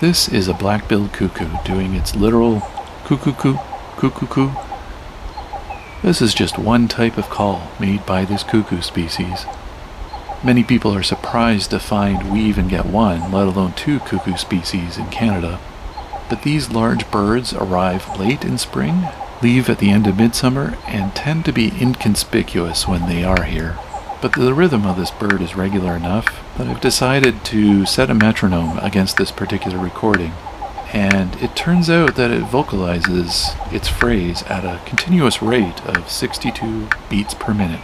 This is a black-billed cuckoo doing its literal coo-coo-coo, coo-coo-coo. This is just one type of call made by this cuckoo species. Many people are surprised to find we even get one, let alone two cuckoo species in Canada. But these large birds arrive late in spring, leave at the end of midsummer, and tend to be inconspicuous when they are here. But the rhythm of this bird is regular enough that I've decided to set a metronome against this particular recording. And it turns out that it vocalizes its phrase at a continuous rate of 62 beats per minute.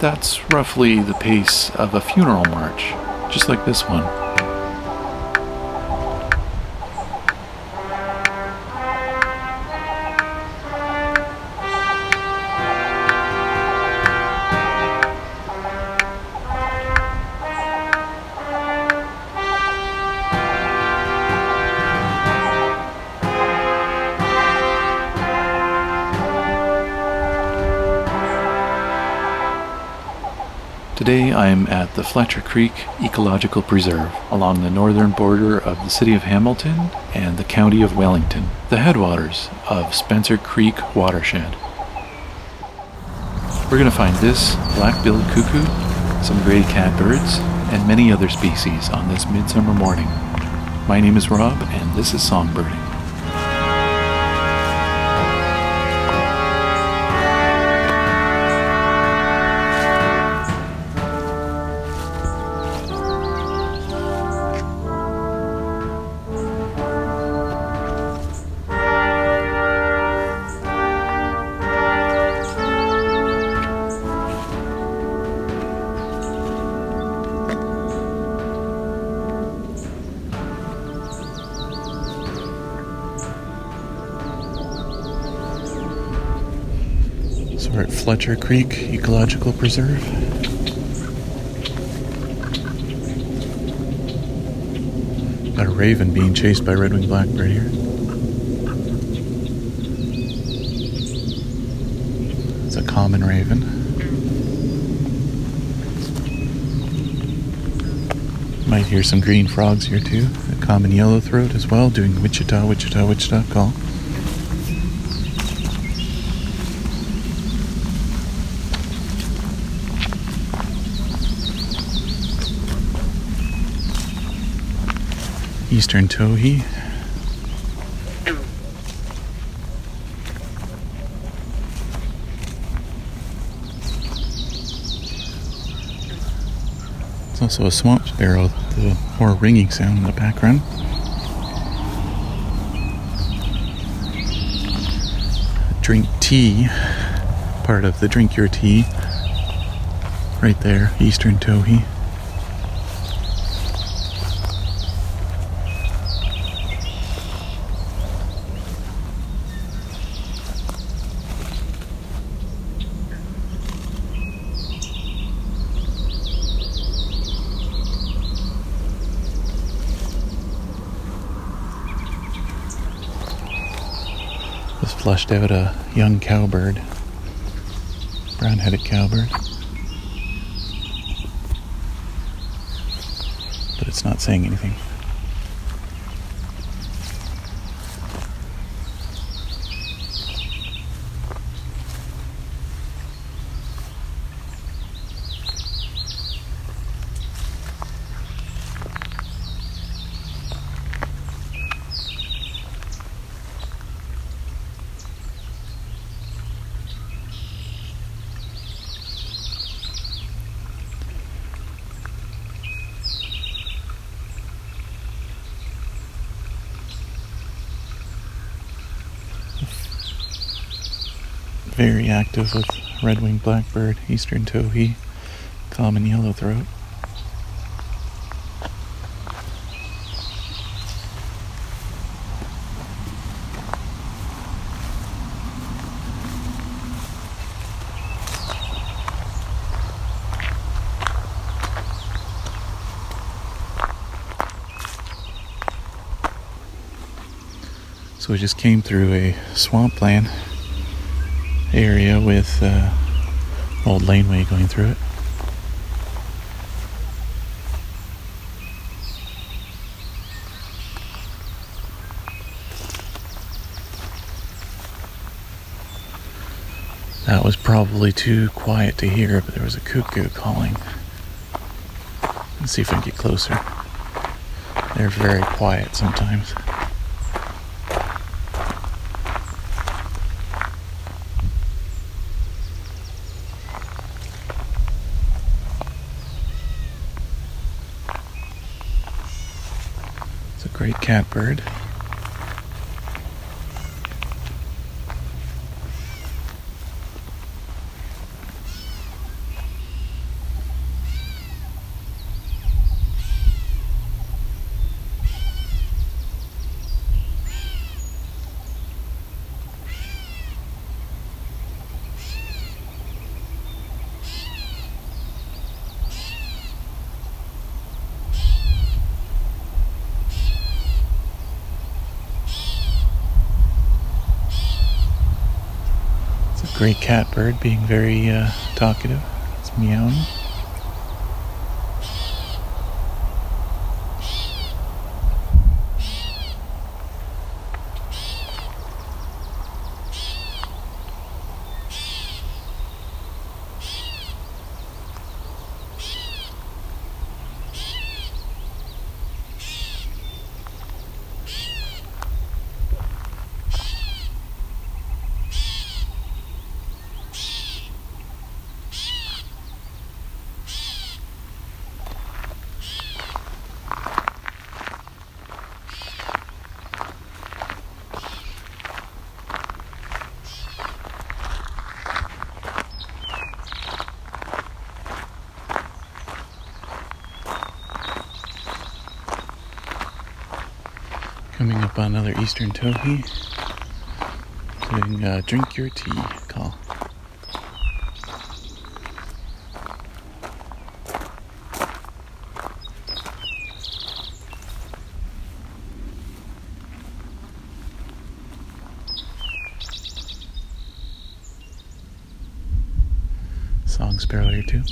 That's roughly the pace of a funeral march, just like this one. Today I am at the Fletcher Creek Ecological Preserve along the northern border of the city of Hamilton and the county of Wellington, the headwaters of Spencer Creek watershed. We're going to find this black-billed cuckoo, some gray catbirds, and many other species on this midsummer morning. My name is Rob and this is Songbirding. Fletcher Creek Ecological Preserve. Got a raven being chased by red-winged blackbird here. It's a common raven. Might hear some green frogs here too. A common yellowthroat as well, doing Wichita, Wichita, Wichita call. Eastern towhee. It's also a swamp sparrow, the more ringing sound in the background. Drink tea, part of the drink your tea, right there, Eastern towhee. Flushed out a young cowbird, brown headed cowbird. But it's not saying anything. Very active with red-winged blackbird, eastern towhee, common yellowthroat. So we just came through a swampland area with uh, old laneway going through it. That was probably too quiet to hear, but there was a cuckoo calling. Let's see if I can get closer. They're very quiet sometimes. Catbird. Great catbird being very uh, talkative. It's meowing. Coming up on another Eastern Towhee. Doing uh, drink your tea call. Song sparrow here too.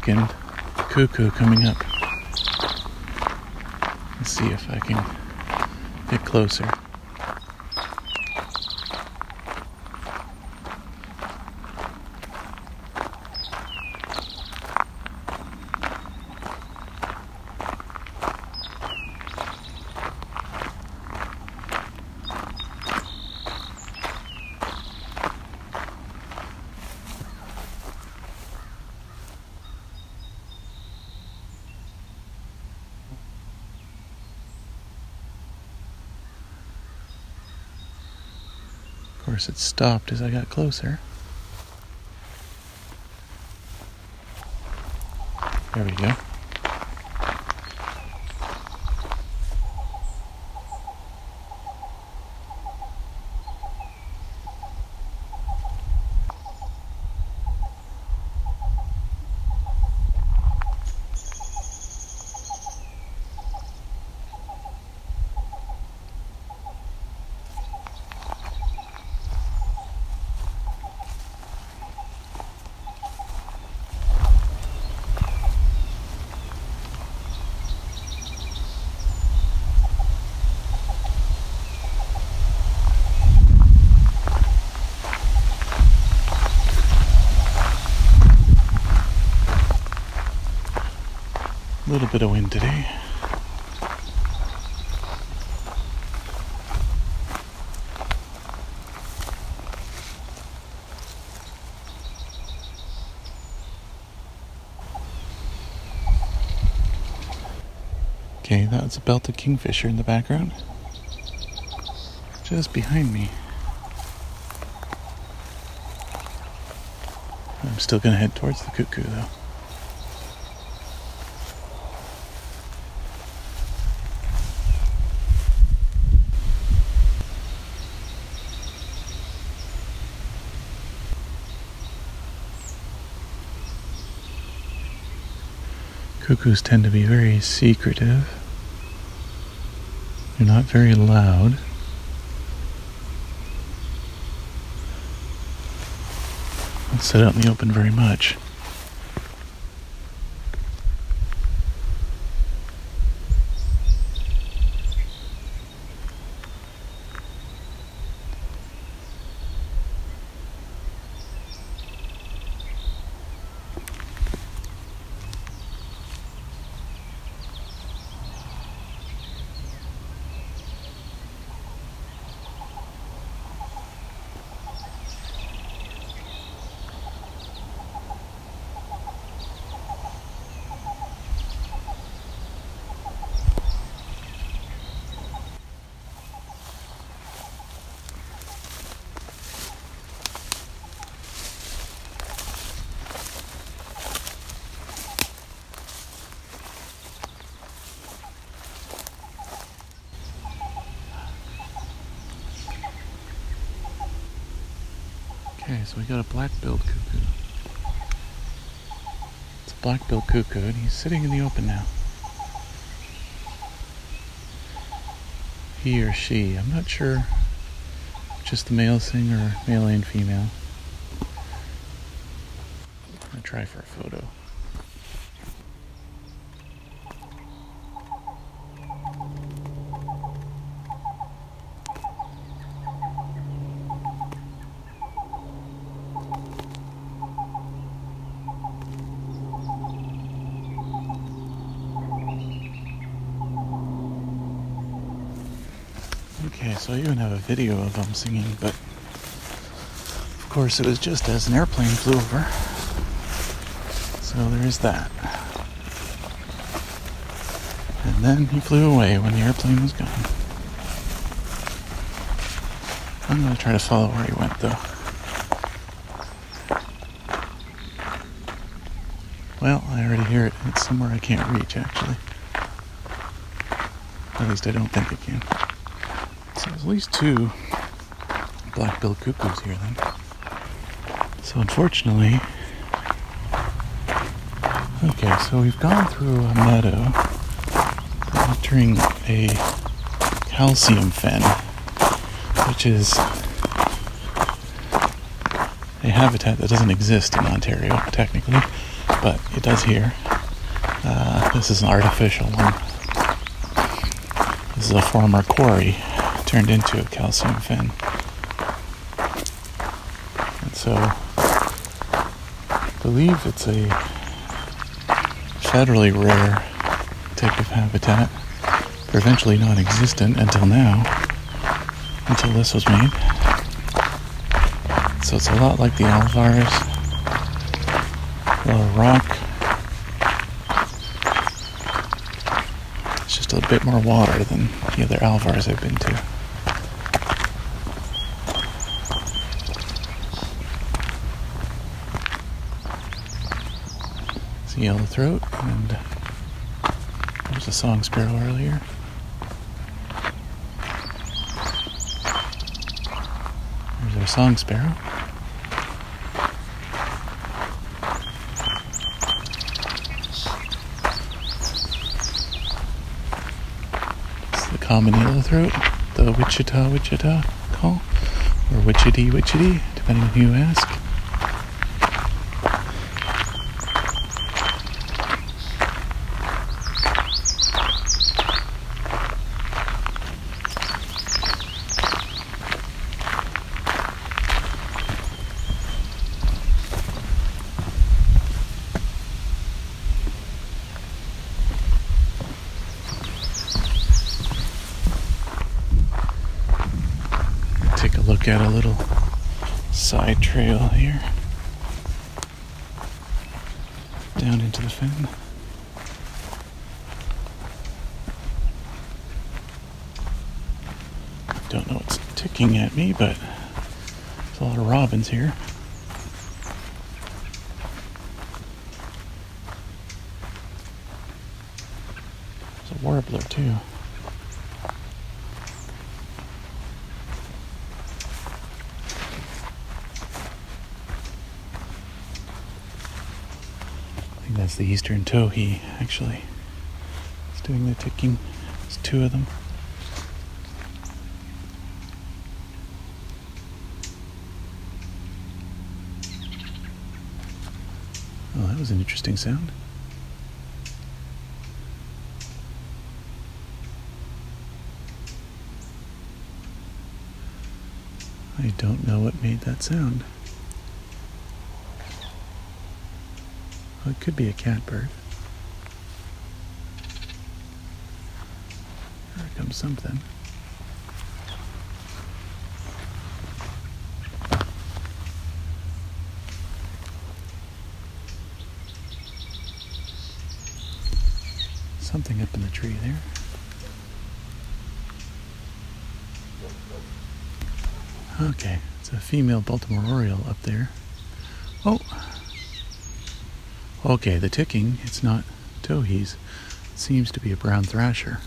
Got a second cuckoo coming up. Let's see if I can get closer. It stopped as I got closer. There we go. Bit of wind today. Okay, that's a belted kingfisher in the background. Just behind me. I'm still gonna head towards the cuckoo though. Cuckoos tend to be very secretive. They're not very loud. Don't sit out in the open very much. Okay, so we got a black-billed cuckoo. It's a black-billed cuckoo, and he's sitting in the open now. He or she, I'm not sure just the male singer, male and female. I'm gonna try for a photo. Okay, so I even have a video of them singing, but of course it was just as an airplane flew over. So there is that. And then he flew away when the airplane was gone. I'm gonna try to follow where he went though. Well, I already hear it. It's somewhere I can't reach actually. At least I don't think I can. At least two black-billed cuckoos here then. So unfortunately, okay, so we've gone through a meadow, entering a calcium fen, which is a habitat that doesn't exist in Ontario technically, but it does here. Uh, this is an artificial one. This is a former quarry turned into a calcium fen. And so, I believe it's a federally rare type of habitat, provincially non existent until now, until this was made. So it's a lot like the Alvars. A rock. It's just a bit more water than the other Alvars I've been to. Yellow throat, and there was a song sparrow earlier. There's our song sparrow. It's the common yellow throat, the Wichita Wichita call, or Wichity Wichity, depending on who you ask. take a look at a little side trail here down into the fen. Don't know what's ticking at me, but there's a lot of robins here. There's a warbler too. I think that's the eastern towhee, actually. It's doing the ticking. There's two of them. An interesting sound. I don't know what made that sound. Well, it could be a catbird. Here comes something. Something up in the tree there. Okay, it's a female Baltimore Oriole up there. Oh, okay, the ticking, it's not towhees. It seems to be a brown thrasher.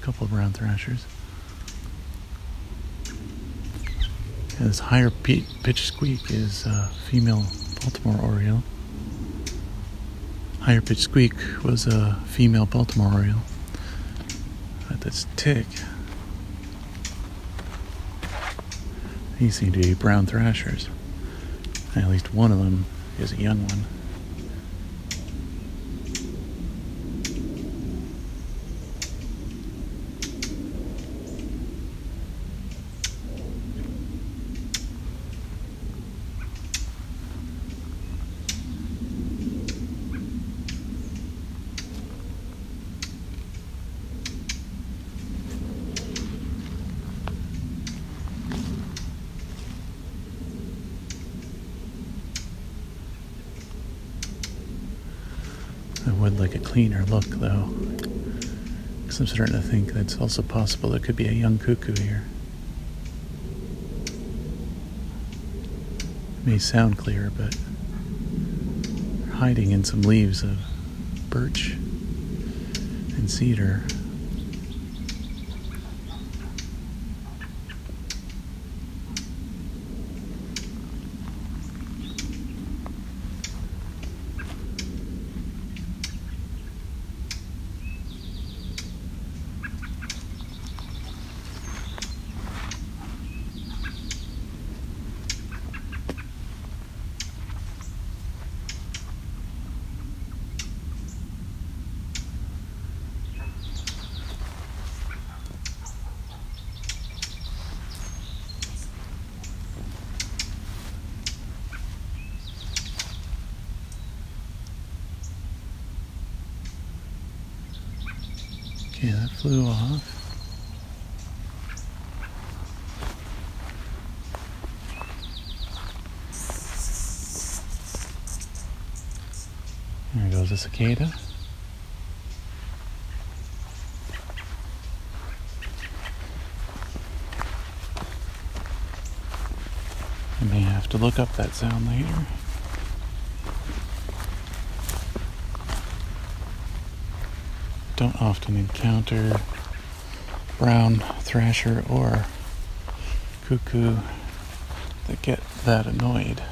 A couple of brown thrashers. And this higher pitch squeak is a female Baltimore Oriole. Higher pitch squeak was a female Baltimore Oriole. But this tick, these seem to be brown thrashers. At least one of them is a young one. I would like a cleaner look, though. Because I'm starting to think that it's also possible there could be a young cuckoo here. It may sound clear, but hiding in some leaves of birch and cedar. Okay, that flew off. There goes a cicada. I may have to look up that sound later. Don't often encounter brown thrasher or cuckoo that get that annoyed.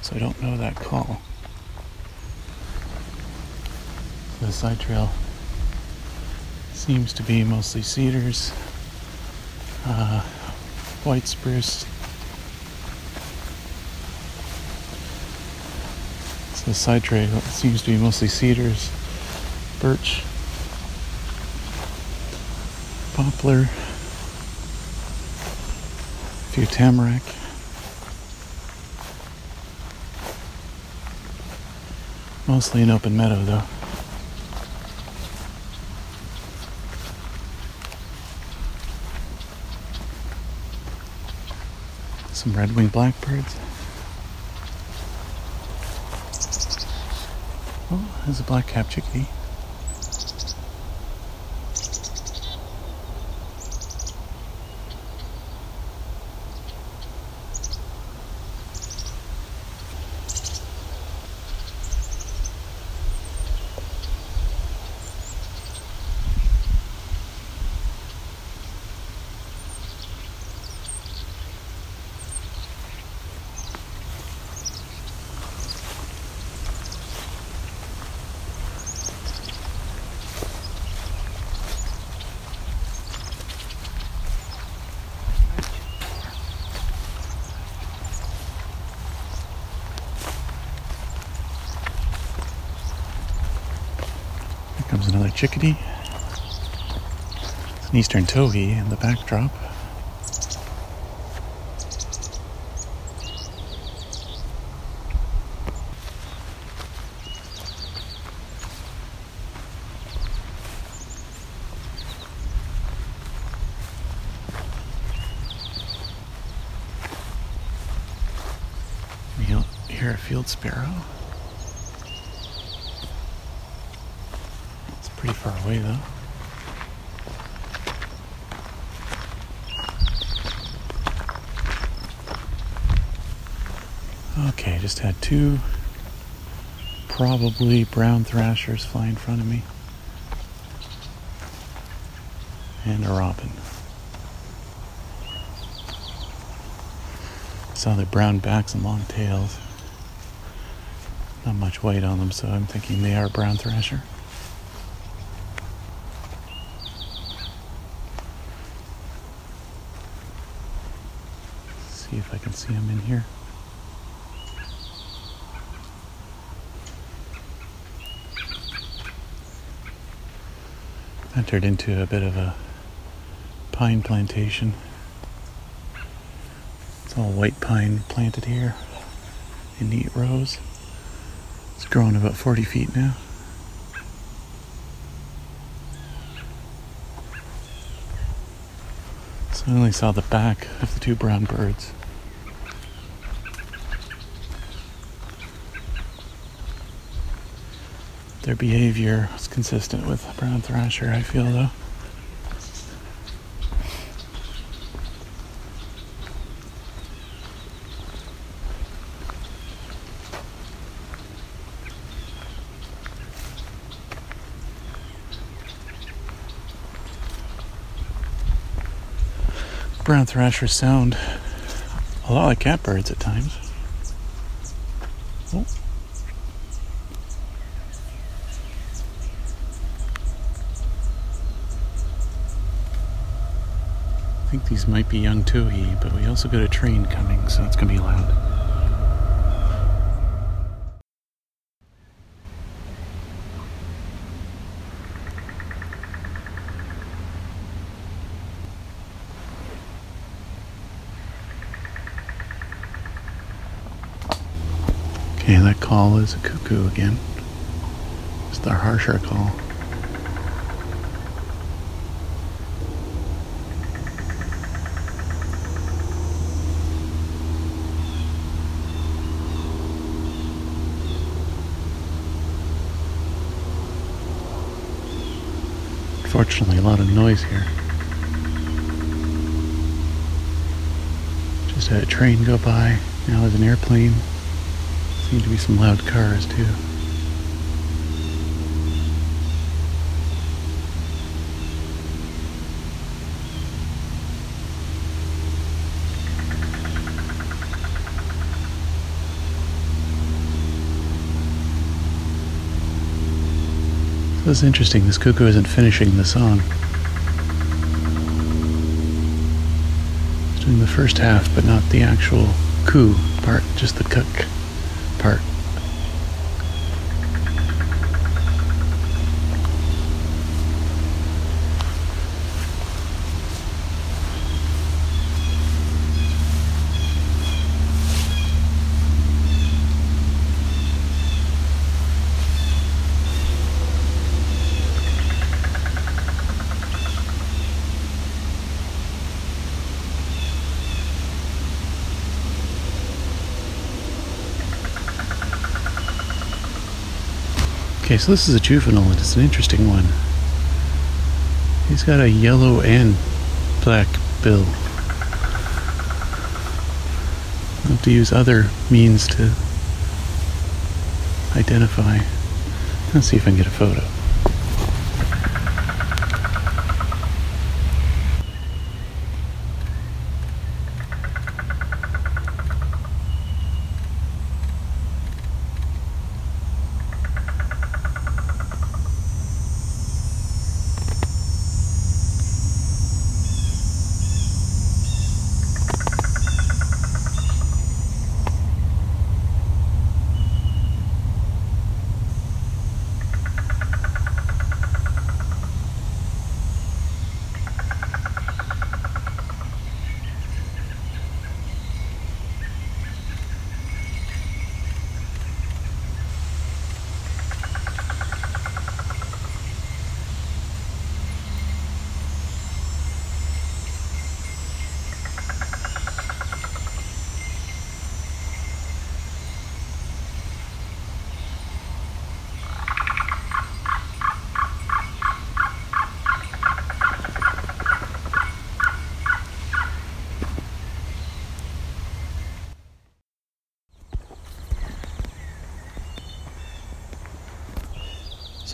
So I don't know that call. The side trail seems to be mostly cedars, uh, white spruce. So the side trail seems to be mostly cedars, birch, poplar, a few tamarack. Mostly an open meadow though. Some red-winged blackbirds. Oh, there's a black-capped chickadee. comes another chickadee. An eastern towhee in the backdrop. You hear a field sparrow. Pretty far away though. Okay, just had two probably brown thrashers fly in front of me. And a robin. saw the brown backs and long tails. Not much weight on them, so I'm thinking they are brown thrasher. See if I can see them in here. Entered into a bit of a pine plantation. It's all white pine planted here in neat rows. It's growing about 40 feet now. I only saw the back of the two brown birds. Their behavior was consistent with brown thrasher, I feel though. Brown thrashers sound a lot like catbirds at times. Oh. I think these might be young towhee, but we also got a train coming, so it's to be loud. Call is a cuckoo again. It's the harsher call. Unfortunately, a lot of noise here. Just had a train go by. Now there's an airplane. Seem to be some loud cars too. So it's interesting, this cuckoo isn't finishing the song. It's doing the first half, but not the actual coo part, just the cook part. Okay, so this is a juvenile and it's an interesting one. He's got a yellow and black bill. I'll have to use other means to identify. Let's see if I can get a photo.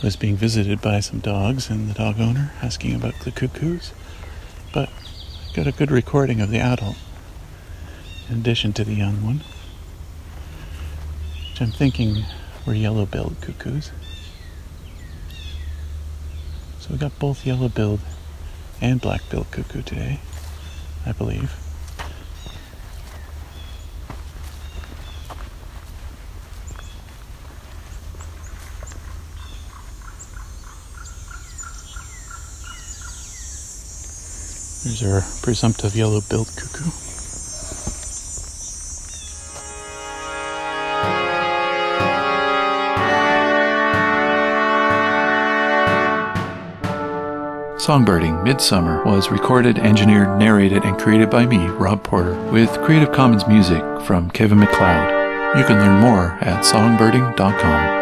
I was being visited by some dogs and the dog owner asking about the cuckoos, but I got a good recording of the adult. in addition to the young one, which I'm thinking were yellow-billed cuckoos. So we got both yellow-billed and black-billed cuckoo today, I believe. There's our presumptive yellow-billed cuckoo. Songbirding Midsummer was recorded, engineered, narrated, and created by me, Rob Porter, with Creative Commons music from Kevin MacLeod. You can learn more at songbirding.com.